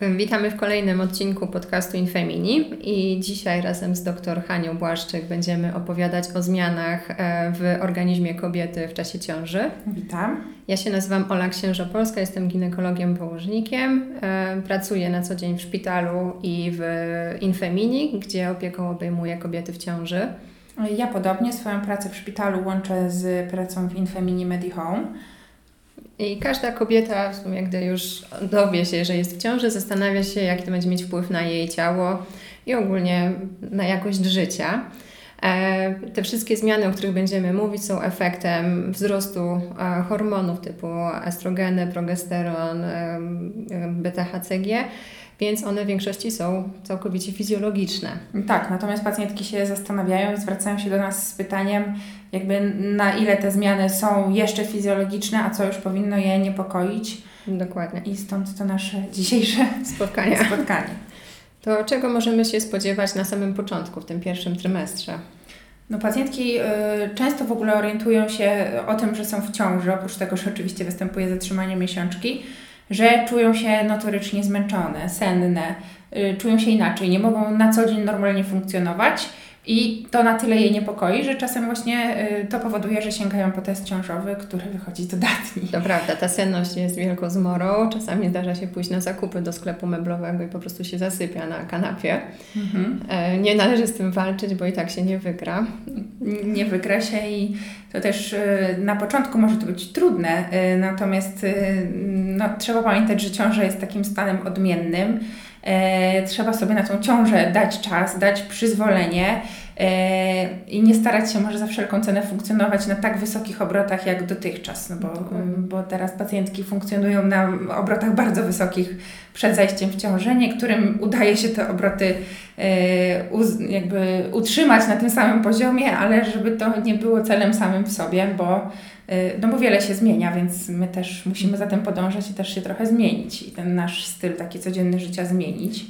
Witamy w kolejnym odcinku podcastu Infemini i dzisiaj razem z dr Hanią Błaszczyk będziemy opowiadać o zmianach e, w organizmie kobiety w czasie ciąży. Witam. Ja się nazywam Ola Księżopolska, jestem ginekologiem położnikiem. E, pracuję na co dzień w szpitalu i w Infemini, gdzie opieką obejmuję kobiety w ciąży. Ja podobnie swoją pracę w szpitalu łączę z pracą w Infemini Medihome. I każda kobieta, w sumie, gdy już dowie się, że jest w ciąży, zastanawia się, jaki to będzie mieć wpływ na jej ciało i ogólnie na jakość życia. E, te wszystkie zmiany, o których będziemy mówić, są efektem wzrostu e, hormonów typu estrogeny, progesteron, beta-HCG, więc one w większości są całkowicie fizjologiczne. Tak, natomiast pacjentki się zastanawiają i zwracają się do nas z pytaniem, jakby na ile te zmiany są jeszcze fizjologiczne, a co już powinno je niepokoić. Dokładnie. I stąd to nasze dzisiejsze spotkanie. spotkanie. To czego możemy się spodziewać na samym początku, w tym pierwszym trymestrze? No, pacjentki y, często w ogóle orientują się o tym, że są w ciąży, oprócz tego, że oczywiście występuje zatrzymanie miesiączki, że czują się notorycznie zmęczone, senne, y, czują się inaczej, nie mogą na co dzień normalnie funkcjonować i to na tyle jej niepokoi, że czasem właśnie y, to powoduje, że sięgają po test ciążowy, który wychodzi dodatni. To prawda, ta senność jest wielką zmorą. Czasami zdarza się pójść na zakupy do sklepu meblowego i po prostu się zasypia na kanapie. Mhm. E, nie należy z tym walczyć, bo i tak się nie wygra. Nie wygra się i to też y, na początku może to być trudne, y, natomiast no, trzeba pamiętać, że ciąża jest takim stanem odmiennym trzeba sobie na tą ciążę dać czas, dać przyzwolenie e, i nie starać się może za wszelką cenę funkcjonować na tak wysokich obrotach jak dotychczas, no bo, bo teraz pacjentki funkcjonują na obrotach bardzo wysokich przed zajściem w ciążę. Niektórym udaje się te obroty e, jakby utrzymać na tym samym poziomie, ale żeby to nie było celem samym w sobie, bo no bo wiele się zmienia, więc my też musimy za tym podążać i też się trochę zmienić i ten nasz styl taki codzienny życia zmienić.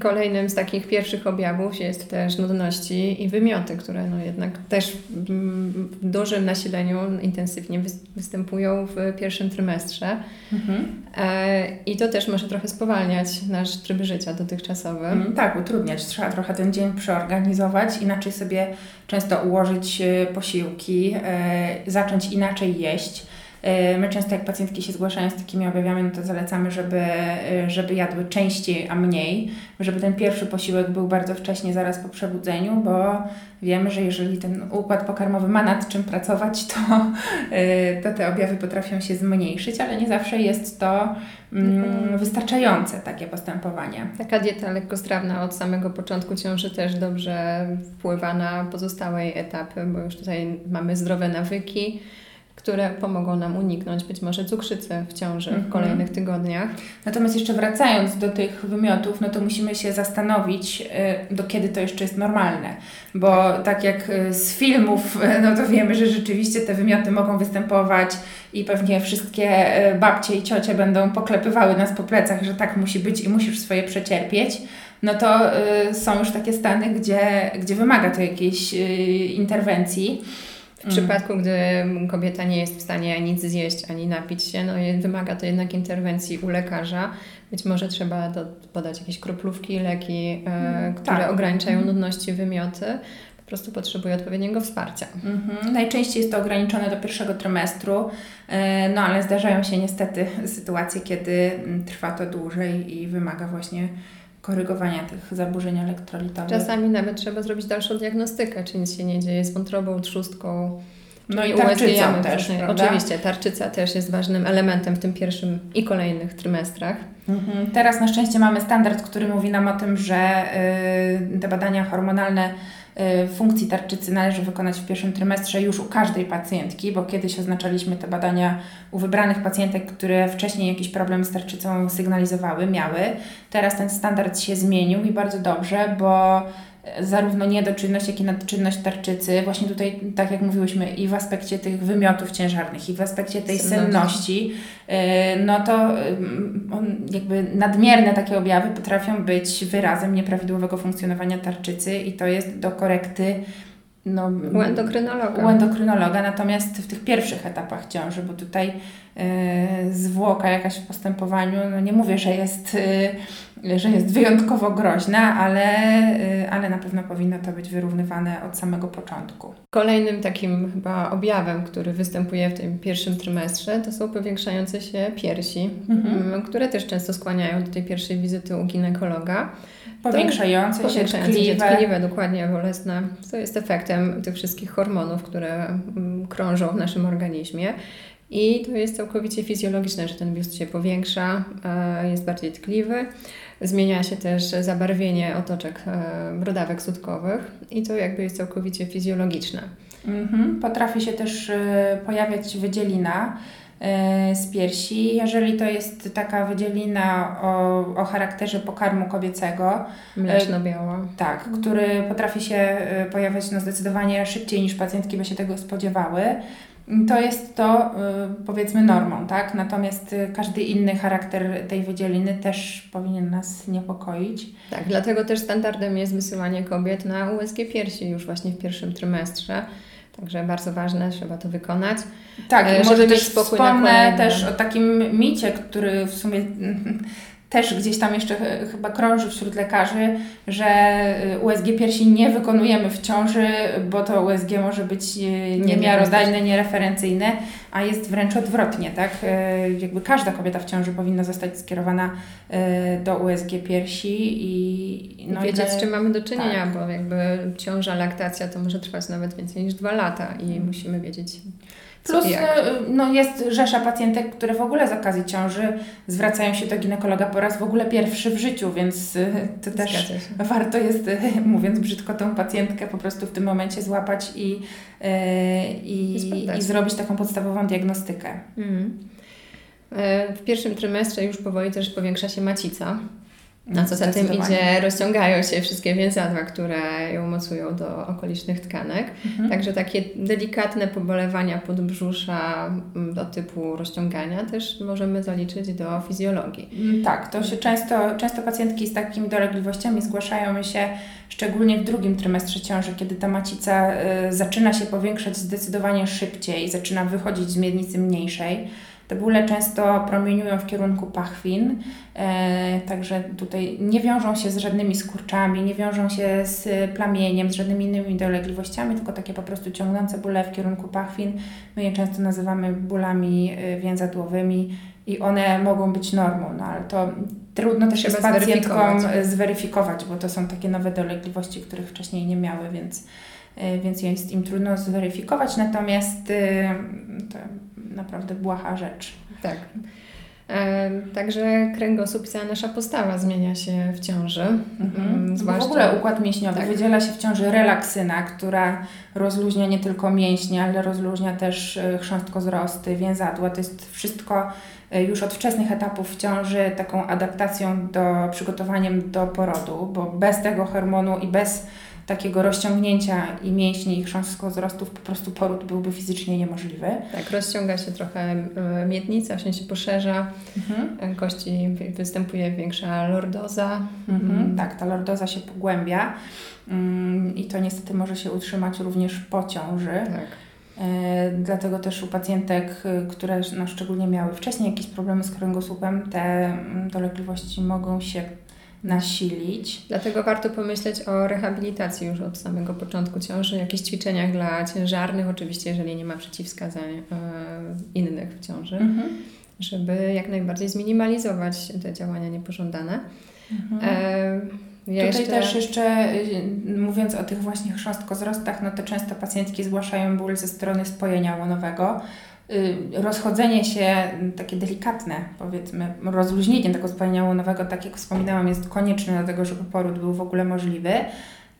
Kolejnym z takich pierwszych objawów jest też nudności i wymioty, które no jednak też w dużym nasileniu intensywnie występują w pierwszym trymestrze. Mhm. E, I to też może trochę spowalniać nasz tryb życia dotychczasowy. Mm, tak, utrudniać. Trzeba trochę ten dzień przeorganizować, inaczej sobie często ułożyć e, posiłki, e, zacząć inaczej jeść my często jak pacjentki się zgłaszają z takimi objawami, no to zalecamy, żeby, e, żeby jadły częściej, a mniej, żeby ten pierwszy posiłek był bardzo wcześnie, zaraz po przebudzeniu, bo wiemy, że jeżeli ten układ pokarmowy ma nad czym pracować, to, e, to te objawy potrafią się zmniejszyć, ale nie zawsze jest to mm, mhm. wystarczające takie postępowanie. Taka dieta lekkostrawna od samego początku ciąży też dobrze wpływa na pozostałe etapy, bo już tutaj mamy zdrowe nawyki, które pomogą nam uniknąć być może cukrzycy w ciąży w mhm. kolejnych tygodniach. Natomiast jeszcze wracając do tych wymiotów, no to musimy się zastanowić, y, do kiedy to jeszcze jest normalne. Bo tak jak y, z filmów, y, no to wiemy, że rzeczywiście te wymioty mogą występować i pewnie wszystkie babcie i ciocie będą poklepywały nas po plecach, że tak musi być i musisz swoje przecierpieć no to są już takie stany, gdzie, gdzie wymaga to jakiejś interwencji. W mm. przypadku, gdy kobieta nie jest w stanie nic zjeść ani napić się, no wymaga to jednak interwencji u lekarza. Być może trzeba do, podać jakieś kroplówki, leki, e, mm, które tak. ograniczają mhm. nudności, wymioty. Po prostu potrzebuje odpowiedniego wsparcia. Mhm. Najczęściej jest to ograniczone do pierwszego trymestru, e, no ale zdarzają się niestety sytuacje, kiedy mm, trwa to dłużej i wymaga właśnie korygowania tych zaburzeń elektrolitowych. Czasami nawet trzeba zrobić dalszą diagnostykę, czy nic się nie dzieje z wątrobą, trzustką. No i tarczycą też, prawda? Oczywiście, tarczyca też jest ważnym elementem w tym pierwszym i kolejnych trymestrach. Mhm. Teraz na szczęście mamy standard, który mówi nam o tym, że y, te badania hormonalne funkcji tarczycy należy wykonać w pierwszym trymestrze już u każdej pacjentki, bo kiedyś oznaczaliśmy te badania u wybranych pacjentek, które wcześniej jakiś problem z tarczycą sygnalizowały, miały. Teraz ten standard się zmienił i bardzo dobrze, bo zarówno niedoczynność, jak i nadczynność tarczycy, właśnie tutaj, tak jak mówiłyśmy, i w aspekcie tych wymiotów ciężarnych, i w aspekcie tej senności, y, no to y, jakby nadmierne takie objawy potrafią być wyrazem nieprawidłowego funkcjonowania tarczycy i to jest do korekty no, u endokrynologa. U endokrynologa, natomiast w tych pierwszych etapach ciąży, bo tutaj y, zwłoka jakaś w postępowaniu, no nie mówię, że jest, y, że jest wyjątkowo groźna, ale, y, ale na pewno powinno to być wyrównywane od samego początku. Kolejnym takim chyba objawem, który występuje w tym pierwszym trymestrze, to są powiększające się piersi, mhm. Mm, które też często skłaniają do tej pierwszej wizyty u ginekologa. Powiększające, się, tkliwe. tkliwe, dokładnie, bolesne. To jest efektem tych wszystkich hormonów, które mm, krążą w naszym organizmie. I to jest całkowicie fizjologiczne, że ten biust się powiększa, e, jest bardziej tkliwy. Zmienia się też zabarwienie otoczek e, brodawek sutkowych i to jakby jest całkowicie fizjologiczne. Mhm. Potrafi się też e, pojawiać wydzielina z piersi. Jeżeli to jest taka wydzielina o, o charakterze pokarmu kobiecego, mleczno-biała, e, tak, który potrafi się e, pojawiać no, zdecydowanie szybciej niż pacjentki by się tego spodziewały, to jest to powiedzmy normą, tak? Natomiast każdy inny charakter tej wydzieliny też powinien nas niepokoić. Tak, dlatego też standardem jest wysyłanie kobiet na USG piersi już właśnie w pierwszym trymestrze. Także bardzo ważne, trzeba to wykonać. Tak, żeby może też wspomnę też o takim micie, który w sumie też gdzieś tam jeszcze chyba krąży wśród lekarzy, że y, USG piersi nie wykonujemy w ciąży, bo to USG może być y, niemiarodajne, niereferencyjne, a jest wręcz odwrotnie, tak? Y, jakby każda kobieta w ciąży powinna zostać skierowana do USG piersi i no wiedzieć, z czym mamy do czynienia, tak. bo jakby ciąża, laktacja to może trwać nawet więcej niż dwa lata i musimy wiedzieć Plus y, no, jest rzesza pacjentek, które w ogóle z okazji ciąży zwracają się do ginekologa po raz w ogóle pierwszy w życiu, więc y, to też warto jest, y, mówiąc brzydko, tą pacjentkę po prostu w tym momencie złapać i, i, i, i zrobić taką podstawową diagnostykę. Mhm. E, w pierwszym trymestrze już powoli też powiększa się macica. A co za tym idzie, rozciągają się wszystkie więzadła, które ją mocują do okolicznych tkanek. Mhm. Także takie delikatne pobolewania podbrzusza mm, do typu rozciągania też możemy zaliczyć do fizjologii. Mm, tak, to się często, często pacjentki z takimi dolegliwościami zgłaszają się szczególnie w drugim trymestrze ciąży, kiedy ta macica y, zaczyna się powiększać zdecydowanie szybciej, zaczyna wychodzić z miednicy mniejszej. Te bóle często promieniują w kierunku pachwin, e, także tutaj nie wiążą się z żadnymi skurczami, nie wiążą się z plamieniem, z żadnymi innymi dolegliwościami, tylko takie po prostu ciągnące bóle w kierunku pachwin. My je często nazywamy bólami e, więzadłowymi i one mogą być normą, no ale to trudno też jest pacjentkom zweryfikować. zweryfikować, bo to są takie nowe dolegliwości, których wcześniej nie miały, więc, więc jest im trudno zweryfikować, natomiast e, to naprawdę błaha rzecz. Tak. E, także kręgosłup cała nasza postawa zmienia się w ciąży. Mhm. Mm, zwłaszcza... W ogóle układ mięśniowy. Tak. Wydziela się w ciąży relaksyna, która rozluźnia nie tylko mięśnie, ale rozluźnia też e, chrząstkozrosty, więzadła. To jest wszystko e, już od wczesnych etapów w ciąży taką adaptacją do, przygotowaniem do porodu, bo bez tego hormonu i bez takiego rozciągnięcia i mięśni i chrząstkozrostów po prostu poród byłby fizycznie niemożliwy. Tak, rozciąga się trochę e, miednica, się poszerza, mhm. E, kości występuje większa lordoza. Mhm. Mhm. Tak, ta lordoza się pogłębia mm, i to niestety może się utrzymać również po ciąży. Tak. E, dlatego też u pacjentek, które no, szczególnie miały wcześniej jakieś problemy z kręgosłupem, te mm, dolegliwości mogą się nasilić. Dlatego warto pomyśleć o rehabilitacji już od samego początku ciąży, jakichś ćwiczeniach dla ciężarnych, oczywiście jeżeli nie ma przeciwwskazań e, innych w ciąży, mhm. żeby jak najbardziej zminimalizować te działania niepożądane. Mhm. E, ja Tutaj jeszcze... też jeszcze y, mówiąc o tych właśnie chrząstkozrostach, no to często pacjentki zgłaszają ból ze strony spojenia łonowego, rozchodzenie się takie delikatne, powiedzmy, rozluźnienie tego spojenia łonowego, tak jak wspominałam, jest konieczne dlatego, żeby poród był w ogóle możliwy,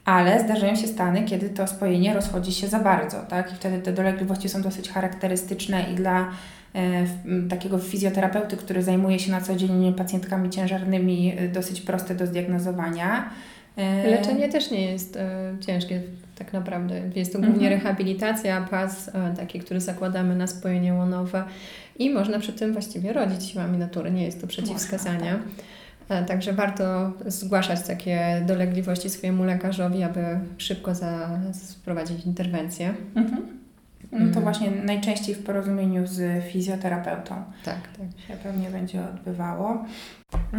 ale zdarzają się stany, kiedy to spojenie rozchodzi się za bardzo, tak? I wtedy te dolegliwości są dosyć charakterystyczne i dla e, takiego fizjoterapeuty, który zajmuje się na co dzień pacjentkami ciężarnymi, y, dosyć proste do zdiagnozowania. E, Leczenie też nie jest e, ciężkie tak naprawdę. Jest to głównie mhm. rehabilitacja, pas e, taki, który zakładamy na spojenie łonowe i można przy tym właściwie rodzić siłami natury. Nie jest to przeciwwskazanie. E, także warto zgłaszać takie dolegliwości swojemu lekarzowi, aby szybko za, sprowadzić interwencję. Mhm. No to mhm. właśnie najczęściej w porozumieniu z fizjoterapeutą. Tak, tak. Się pewnie będzie odbywało.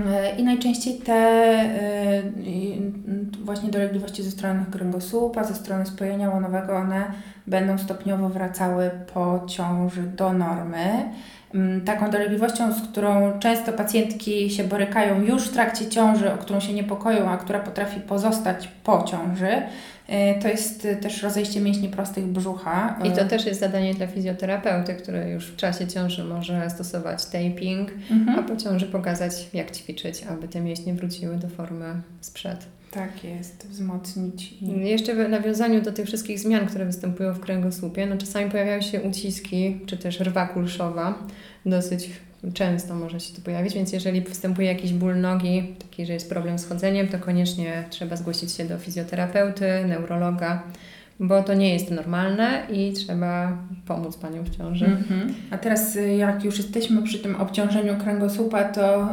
E, I najczęściej te e, właśnie dolegliwości ze strony kręgosłupa, ze strony spojenia łonowego, one będą stopniowo wracały po ciąży do normy. Mm, taką dolegliwością, z którą często pacjentki się borykają już w trakcie ciąży, o którą się niepokoją, a która potrafi pozostać po ciąży, to jest też rozejście mięśni prostych brzucha. I to e, też jest zadanie dla fizjoterapeuty, który już w czasie ciąży może stosować taping, mhm. a po ciąży pokazać, jak ćwiczyć, aby te mięśnie wróciły do formy sprzed. Tak jest, wzmocnić. I... Jeszcze w nawiązaniu do tych wszystkich zmian, które występują w kręgosłupie, no czasami pojawiają się uciski, czy też rwa kulszowa. Dosyć często może się to pojawić, więc jeżeli występuje jakiś ból nogi, taki, że jest problem z chodzeniem, to koniecznie trzeba zgłosić się do fizjoterapeuty, neurologa, bo to nie jest normalne i trzeba pomóc Panią w ciąży. Mhm. A teraz y, jak już jesteśmy przy tym obciążeniu kręgosłupa, to,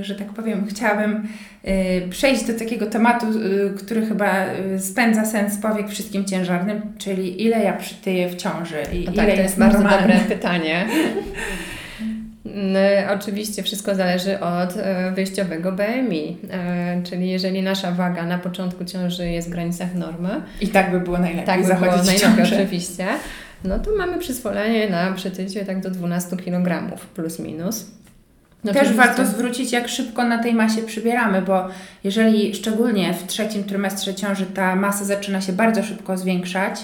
y, że tak powiem, chciałabym y, przejść do takiego tematu, który chyba spędza sens powiek wszystkim ciężarnym, czyli ile ja przytyję w ciąży i no tak, ile to jest bardzo normalne. dobre pytanie. Oczywiście wszystko zależy od e, wyjściowego BMI, e, czyli jeżeli nasza waga na początku ciąży jest w granicach normy. I tak by było najlepiej Tak by było najlepiej oczywiście. No to mamy przyzwolenie na przytycie tak do 12 kg plus minus. No Też warto zwrócić, jak szybko na tej masie przybieramy, bo jeżeli szczególnie w trzecim trymestrze ciąży ta masa zaczyna się bardzo szybko zwiększać,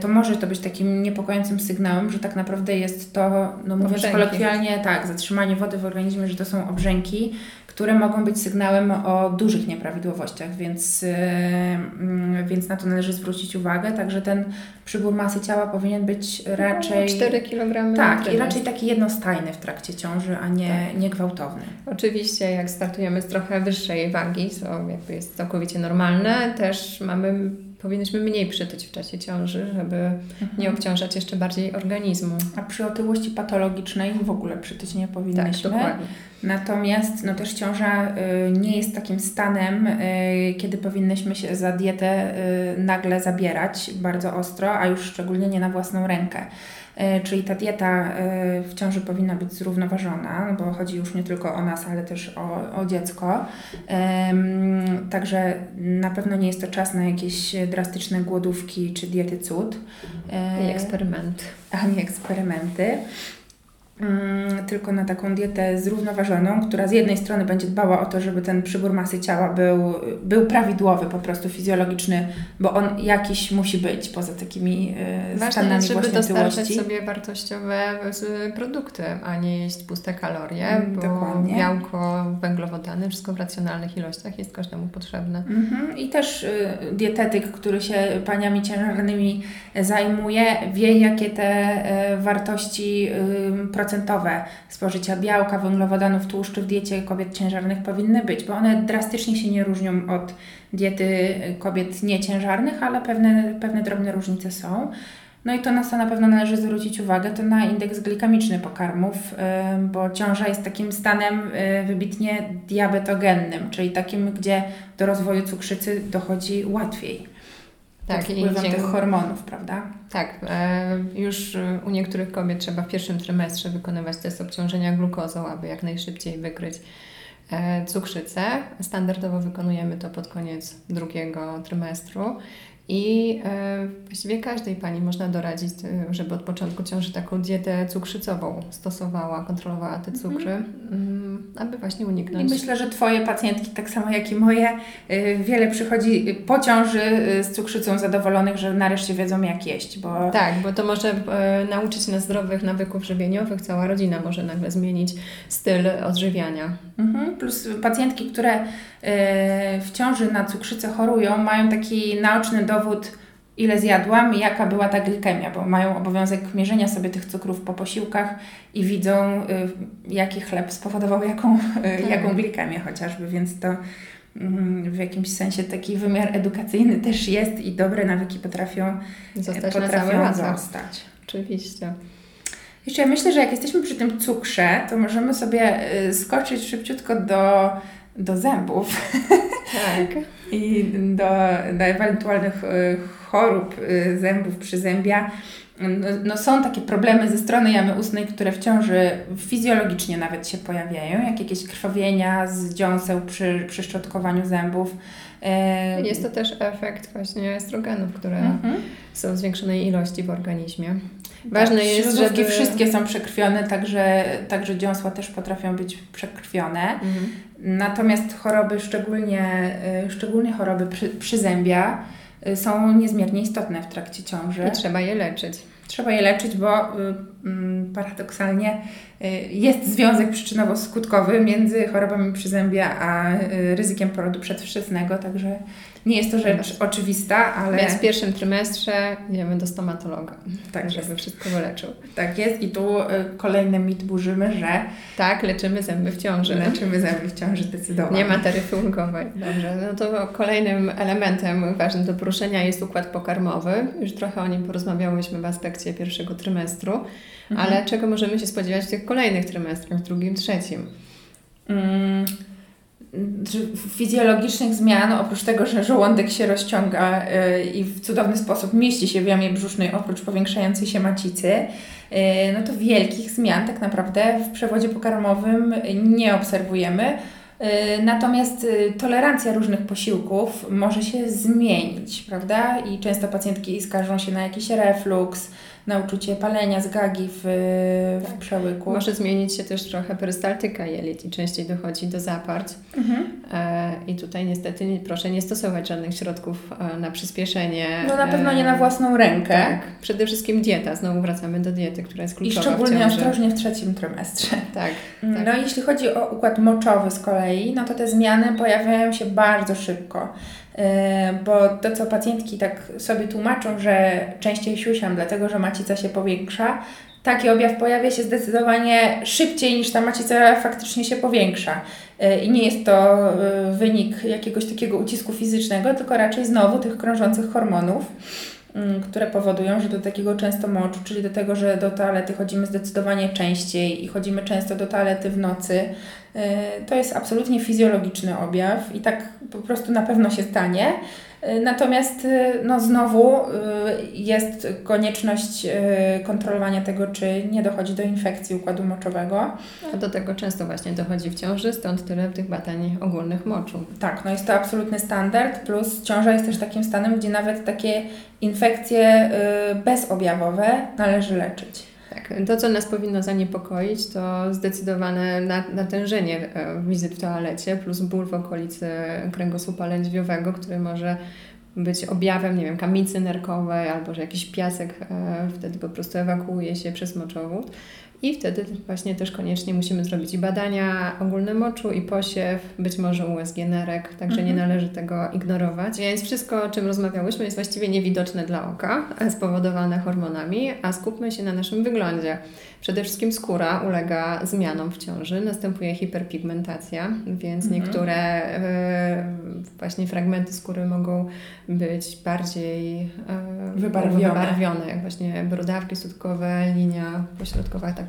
to może to być takim niepokojącym sygnałem, że tak naprawdę jest to, no mówiąc obrzęki. kolokwialnie, tak, zatrzymanie wody w organizmie, że to są obrzęki, które mogą być sygnałem o dużych nieprawidłowościach, więc, yy, więc na to należy zwrócić uwagę. Także ten przybór masy ciała powinien być raczej. 4 kg. Tak, i raczej taki jednostajny w trakcie ciąży, a nie, tak. nie gwałtowny. Oczywiście, jak startujemy z trochę wyższej wagi, co jakby jest całkowicie normalne, też mamy powinniśmy mniej przytyć w czasie ciąży, żeby mhm. nie obciążać jeszcze bardziej organizmu. A przy otyłości patologicznej w ogóle przytyć nie powinniśmy. Tak, dokładnie. Natomiast no, też ciąża y, nie jest takim stanem, y, kiedy powinnyśmy się za dietę y, nagle zabierać bardzo ostro, a już szczególnie nie na własną rękę. Czyli ta dieta w ciąży powinna być zrównoważona, no bo chodzi już nie tylko o nas, ale też o, o dziecko. Także na pewno nie jest to czas na jakieś drastyczne głodówki czy diety cud. I eksperymenty. A nie eksperymenty. Mm, tylko na taką dietę zrównoważoną, która z jednej strony będzie dbała o to, żeby ten przybór masy ciała był, był prawidłowy, po prostu fizjologiczny, bo on jakiś musi być poza takimi yy, Ważne stanami jest, żeby dostarczać sobie wartościowe produkty, a nie jeść puste kalorie, mm, bo Dokładnie. białko, węglowodany, wszystko w racjonalnych ilościach jest każdemu potrzebne. Mhm. I też y, dietetyk, który się paniami ciężarnymi zajmuje, wie jakie te y, wartości y, procentowe spożycia białka, węglowodanów, tłuszczu w diecie kobiet ciężarnych powinny być, bo one drastycznie się nie różnią od diety kobiet nieciężarnych, ale pewne, pewne drobne różnice są. No i to na co na pewno należy zwrócić uwagę, to na indeks glikamiczny pokarmów, bo ciąża jest takim stanem y, wybitnie diabetogennym, czyli takim, gdzie do rozwoju cukrzycy dochodzi łatwiej tak, pod wpływem dzięki... tych hormonów, prawda? Tak, e, już u niektórych kobiet trzeba w pierwszym trymestrze wykonywać test obciążenia glukozą, aby jak najszybciej wykryć e, cukrzycę. Standardowo wykonujemy to pod koniec drugiego trymestru. I e, właściwie każdej pani można doradzić, e, żeby od początku ciąży taką dietę cukrzycową stosowała, kontrolowała te cukry, mm. aby właśnie uniknąć. I myślę, że Twoje pacjentki, tak samo jak i moje, e, wiele przychodzi po ciąży z cukrzycą zadowolonych, że nareszcie wiedzą jak jeść. Bo... Tak, bo to może nauczyć nas zdrowych nawyków żywieniowych, cała rodzina może nagle zmienić styl odżywiania. Mhm. Plus pacjentki, które w ciąży na cukrzycę chorują, mają taki naoczny dowód, ile zjadłam i jaka była ta glikemia, bo mają obowiązek mierzenia sobie tych cukrów po posiłkach i widzą, y, jaki chleb spowodował jaką, y, tak. jaką glikemię chociażby, więc to mm, w jakimś sensie taki wymiar edukacyjny też jest i dobre nawyki potrafią zostać. Potrafią zostać. Oczywiście. Jeszcze ja myślę, że jak jesteśmy przy tym cukrze, to możemy sobie y, skoczyć szybciutko do, do zębów. Tak. I do, do ewentualnych y, chorób y, zębów, przyzębia. No, no, są takie problemy ze strony jamy ustnej, które w ciąży fizjologicznie nawet się pojawiają, jak jakieś krwawienia z dziąseł przy, przy szczotkowaniu zębów. Jest to też efekt właśnie estrogenów, które mhm. są w zwiększonej ilości w organizmie. Ważne tak, jest, że wszystkie są przekrwione, także, także dziąsła też potrafią być przekrwione. Mhm. Natomiast choroby, szczególnie, y, szczególnie choroby przy, przyzębia, y, są niezmiernie istotne w trakcie ciąży. I trzeba je leczyć. Trzeba je leczyć, bo y, paradoksalnie jest związek przyczynowo-skutkowy między chorobami przyzębia a ryzykiem porodu przedwczesnego, także nie jest to rzecz oczywista, ale... Więc w pierwszym trymestrze idziemy do stomatologa, tak żeby jest. wszystko wyleczył. Tak jest i tu y, kolejny mit burzymy, że... Tak, leczymy zęby w ciąży. Leczymy zęby w ciąży zdecydowanie. Nie ma taryfy ulgowej. Dobrze, no to kolejnym elementem ważnym do poruszenia jest układ pokarmowy. Już trochę o nim porozmawiałyśmy w aspekcie pierwszego trymestru, mhm. ale czego możemy się spodziewać w tych kolejnych trymestrach, w drugim, trzecim? Mm fizjologicznych zmian, oprócz tego, że żołądek się rozciąga y, i w cudowny sposób mieści się w jamie brzusznej, oprócz powiększającej się macicy, y, no to wielkich zmian tak naprawdę w przewodzie pokarmowym nie obserwujemy. Y, natomiast tolerancja różnych posiłków może się zmienić, prawda? I często pacjentki skarżą się na jakiś refluks, na uczucie palenia, zgagi w, w tak. przełyku. Może zmienić się też trochę perystaltyka jelit i częściej dochodzi do zaparć. Mhm. E, I tutaj niestety proszę nie stosować żadnych środków e, na przyspieszenie. No na pewno nie na własną rękę. Tak. Przede wszystkim dieta. Znowu wracamy do diety, która jest kluczowa I szczególnie ostrożnie w trzecim trymestrze. Tak, tak. No jeśli chodzi o układ moczowy z kolei, no to te zmiany pojawiają się bardzo szybko. E, bo to, co pacjentki tak sobie tłumaczą, że częściej siusiam, dlatego że macica się powiększa, taki objaw pojawia się zdecydowanie szybciej niż ta macica faktycznie się powiększa. E, I nie jest to e, wynik jakiegoś takiego ucisku fizycznego, tylko raczej znowu tych krążących hormonów, które powodują, że do takiego często moczu, czyli do tego, że do toalety chodzimy zdecydowanie częściej i chodzimy często do toalety w nocy, E, to jest absolutnie fizjologiczny objaw i tak po prostu na pewno się stanie. E, natomiast e, no znowu jest konieczność kontrolowania tego, czy nie dochodzi do infekcji układu moczowego. A do tego często właśnie dochodzi w ciąży, stąd tyle tych badań ogólnych moczu. Tak, no jest to absolutny standard, plus ciąża jest też takim stanem, gdzie nawet takie infekcje bezobjawowe należy leczyć. Tak, to co nas powinno zaniepokoić to zdecydowane natężenie e, wizyt w toalecie plus ból w okolicy kręgosłupa lędźwiowego, który może być objawem, nie wiem, kamicy nerkowej albo że jakiś piasek e, wtedy po prostu ewakuuje się przez moczowód. I wtedy właśnie też koniecznie musimy zrobić i badania ogólne moczu i posiew, być może USG nerek, także mhm. nie należy tego ignorować. Więc wszystko, o czym rozmawiałyśmy, jest właściwie niewidoczne dla oka, spowodowane hormonami, a skupmy się na naszym wyglądzie. Przede wszystkim skóra ulega zmianom w ciąży, następuje hiperpigmentacja, więc mhm. niektóre y, właśnie fragmenty skóry mogą być bardziej y, wybarwione. wybarwione, jak właśnie brodawki sutkowe, linia pośrodkowa, ta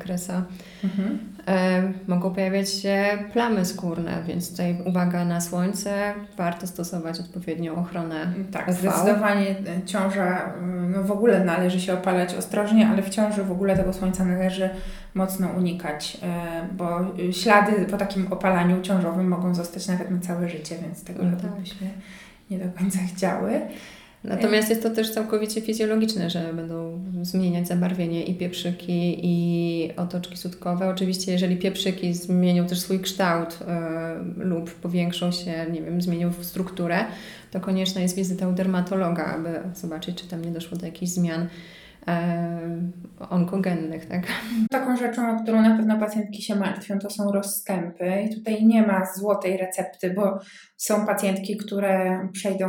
Mhm. Y, mogą pojawiać się plamy skórne, więc tutaj uwaga na słońce, warto stosować odpowiednią ochronę. Tak, UV. zdecydowanie ciąża, no w ogóle należy się opalać ostrożnie, ale w ciąży w ogóle tego słońca należy mocno unikać, e, bo ślady po takim opalaniu ciążowym mogą zostać nawet na całe życie, więc tego no tak. byśmy nie do końca chciały. Natomiast jest to też całkowicie fizjologiczne, że będą zmieniać zabarwienie i pieprzyki, i otoczki sutkowe. Oczywiście, jeżeli pieprzyki zmienią też swój kształt yy, lub powiększą się, nie wiem, zmienią strukturę, to konieczna jest wizyta u dermatologa, aby zobaczyć, czy tam nie doszło do jakichś zmian onkogennych. Tak? Taką rzeczą, o którą na pewno pacjentki się martwią, to są rozstępy. I tutaj nie ma złotej recepty, bo są pacjentki, które przejdą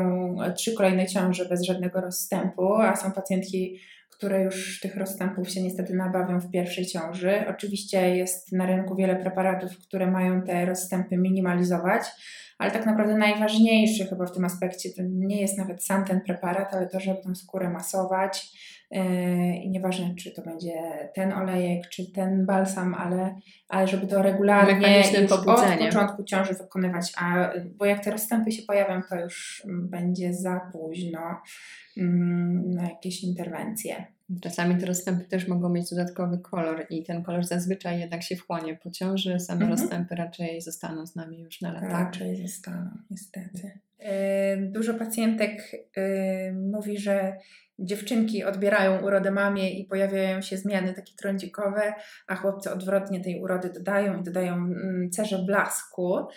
trzy kolejne ciąże bez żadnego rozstępu, a są pacjentki, które już tych rozstępów się niestety nabawią w pierwszej ciąży. Oczywiście jest na rynku wiele preparatów, które mają te rozstępy minimalizować, ale tak naprawdę najważniejszy chyba w tym aspekcie to nie jest nawet sam ten preparat, ale to, żeby tą skórę masować, i nieważne, czy to będzie ten olejek, czy ten balsam, ale, ale żeby to regularnie już od początku ciąży wykonywać, a bo jak te rozstępy się pojawią, to już będzie za późno mm, na jakieś interwencje. Czasami te rozstępy też mogą mieć dodatkowy kolor i ten kolor zazwyczaj jednak się wchłonie po ciąży. Same mhm. rozstępy raczej zostaną z nami już na lata. Raczej zostaną, niestety. Dużo pacjentek mówi, że dziewczynki odbierają urodę mamie i pojawiają się zmiany takie trądzikowe, a chłopcy odwrotnie tej urody dodają i dodają mm, cerze blasku.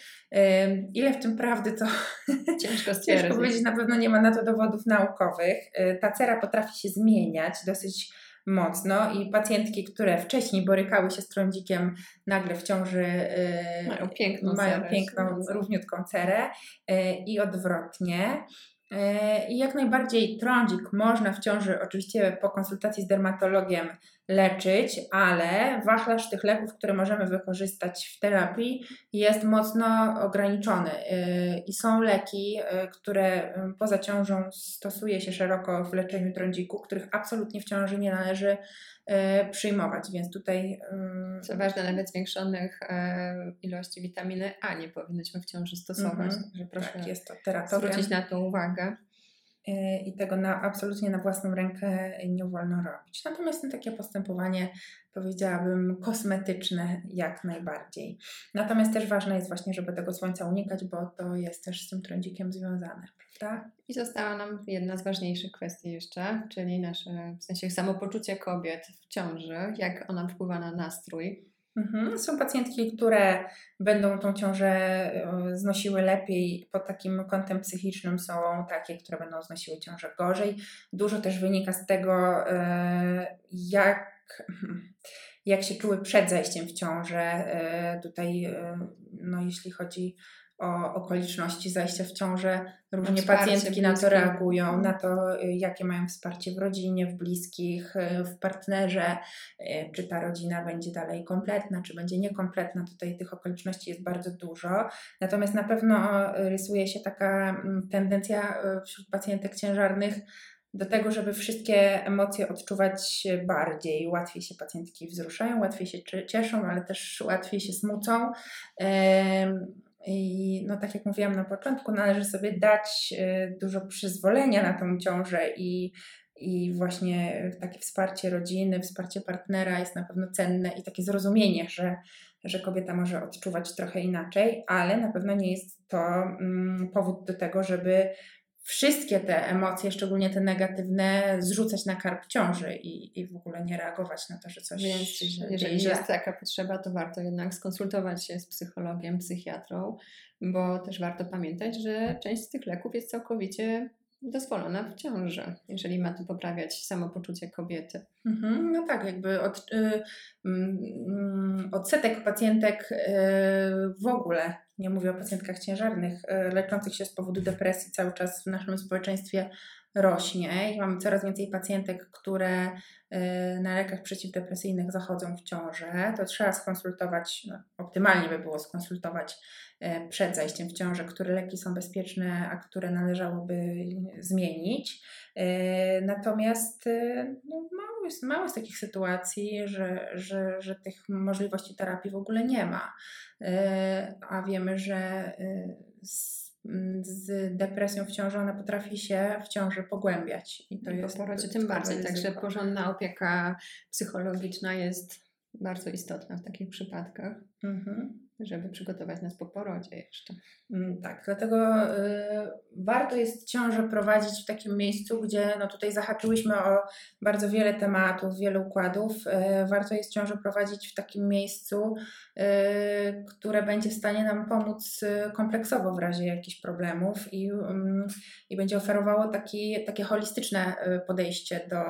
Ile w tym prawdy to ciężko stwierdzić. Ciężko powiedzieć, na pewno nie ma na to dowodów naukowych. Y, ta cera potrafi się zmieniać dosyć mocno i pacjentki, które wcześniej borykały się z trądzikiem, nagle w ciąży y, mają piękną, mają cerę, piękną równiutką cerę y, i odwrotnie. E, I jak najbardziej trądzik można w ciąży, oczywiście po konsultacji z dermatologiem, leczyć, ale wachlarz tych leków, które możemy wykorzystać w terapii, jest mocno ograniczony. E, I są leki, e, które poza ciążą stosuje się szeroko w leczeniu trądziku, których absolutnie w ciąży nie należy przyjmować, więc tutaj. Co ważne, nawet zwiększonych ilości witaminy A nie powinniśmy w ciąży stosować. -hmm. proszę tak, jest to zwrócić na to uwagę. E, i tego na, absolutnie na własną rękę nie wolno robić. Natomiast no, takie postępowanie powiedziałabym kosmetyczne jak najbardziej. Natomiast też ważne jest właśnie, żeby tego słońca unikać, bo to jest też z tym trądzikiem związane, prawda? I została nam jedna z ważniejszych kwestii jeszcze, czyli nasze, w sensie samopoczucie kobiet w ciąży, jak ona wpływa na nastrój. Mhm. Są pacjentki, które będą tą ciążę e, znosiły lepiej pod takim kątem psychicznym, są takie, które będą znosiły ciążę gorzej. Dużo też wynika z tego, e, jak, jak się czuły przed zajściem w ciążę. E, tutaj, no, jeśli chodzi o okoliczności zajścia w ciążę. Różnie pacjentki na to reagują, mhm. na to, y, jakie mają wsparcie w rodzinie, w bliskich, y, w partnerze, y, czy ta rodzina będzie dalej kompletna, czy będzie niekompletna. Tutaj tych okoliczności jest bardzo dużo. Natomiast na pewno rysuje się taka mm, tendencja wśród pacjentek ciężarnych, do tego, żeby wszystkie emocje odczuwać bardziej. Łatwiej się pacjentki wzruszają, łatwiej się cieszą, ale też łatwiej się smucą. I no tak jak mówiłam na początku, należy sobie dać y, dużo przyzwolenia na tą ciążę i, i właśnie takie wsparcie rodziny, wsparcie partnera jest na pewno cenne i takie zrozumienie, że, że kobieta może odczuwać trochę inaczej, ale na pewno nie jest to mm, powód do tego, żeby wszystkie te emocje, szczególnie te negatywne, zrzucać na karp ciąży i, i w ogóle nie reagować na to, że coś Więc się jeżeli jest taka potrzeba, to warto jednak skonsultować się z psychologiem, psychiatrą, bo też warto pamiętać, że część z tych leków jest całkowicie dozwolona w ciąży, jeżeli ma to poprawiać samopoczucie kobiety. Mhm, no tak, jakby od, y, y, odsetek pacjentek y, w ogóle, nie mówię o pacjentkach ciężarnych, y, leczących się z powodu depresji cały czas w naszym społeczeństwie rośnie i mamy coraz więcej pacjentek, które y, na lekach przeciwdepresyjnych zachodzą w ciążę. To trzeba skonsultować, no, optymalnie by było skonsultować y, przed zajściem w ciążę, które leki są bezpieczne, a które należałoby zmienić. Y, natomiast no, mało, jest, mało jest takich sytuacji, że, że, że tych możliwości terapii w ogóle nie ma. A wiemy, że z z depresją w ciąży, ona potrafi się w ciąży pogłębiać. I to I jest po porodzie tym bardziej. Także porządna opieka psychologiczna jest bardzo istotna w takich przypadkach. Mhm żeby przygotować nas po porodzie jeszcze. Mm, tak, dlatego y, warto jest ciążę prowadzić w takim miejscu, gdzie no tutaj zahaczyłyśmy o bardzo wiele tematów, wiele układów. Y, warto jest ciążę prowadzić w takim miejscu, y, które będzie w stanie nam pomóc y, kompleksowo w razie jakichś problemów i, mm, i będzie oferowało taki, takie holistyczne y, podejście do,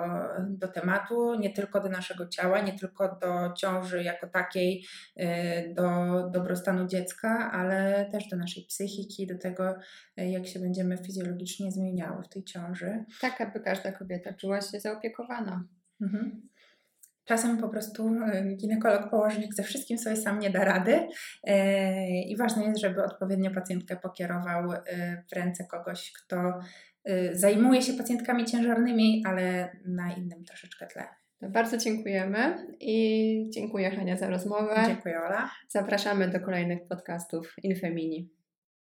do tematu, nie tylko do naszego ciała, nie tylko do ciąży jako takiej, y, do, do dobrostanu dziecka, ale też do naszej psychiki, do tego, e, jak się będziemy fizjologicznie zmieniały w tej ciąży. Tak, aby każda kobieta czuła się zaopiekowana. Mhm. Czasem po prostu e, ginekolog, położnik ze wszystkim sobie sam nie da rady e, i ważne jest, żeby odpowiednio pacjentkę pokierował w ręce kogoś, kto zajmuje się pacjentkami ciężarnymi, ale na innym troszeczkę tle. Bardzo dziękujemy i dziękuję Hania za rozmowę. Dziękuję Ola. Zapraszamy do kolejnych podcastów Infemini.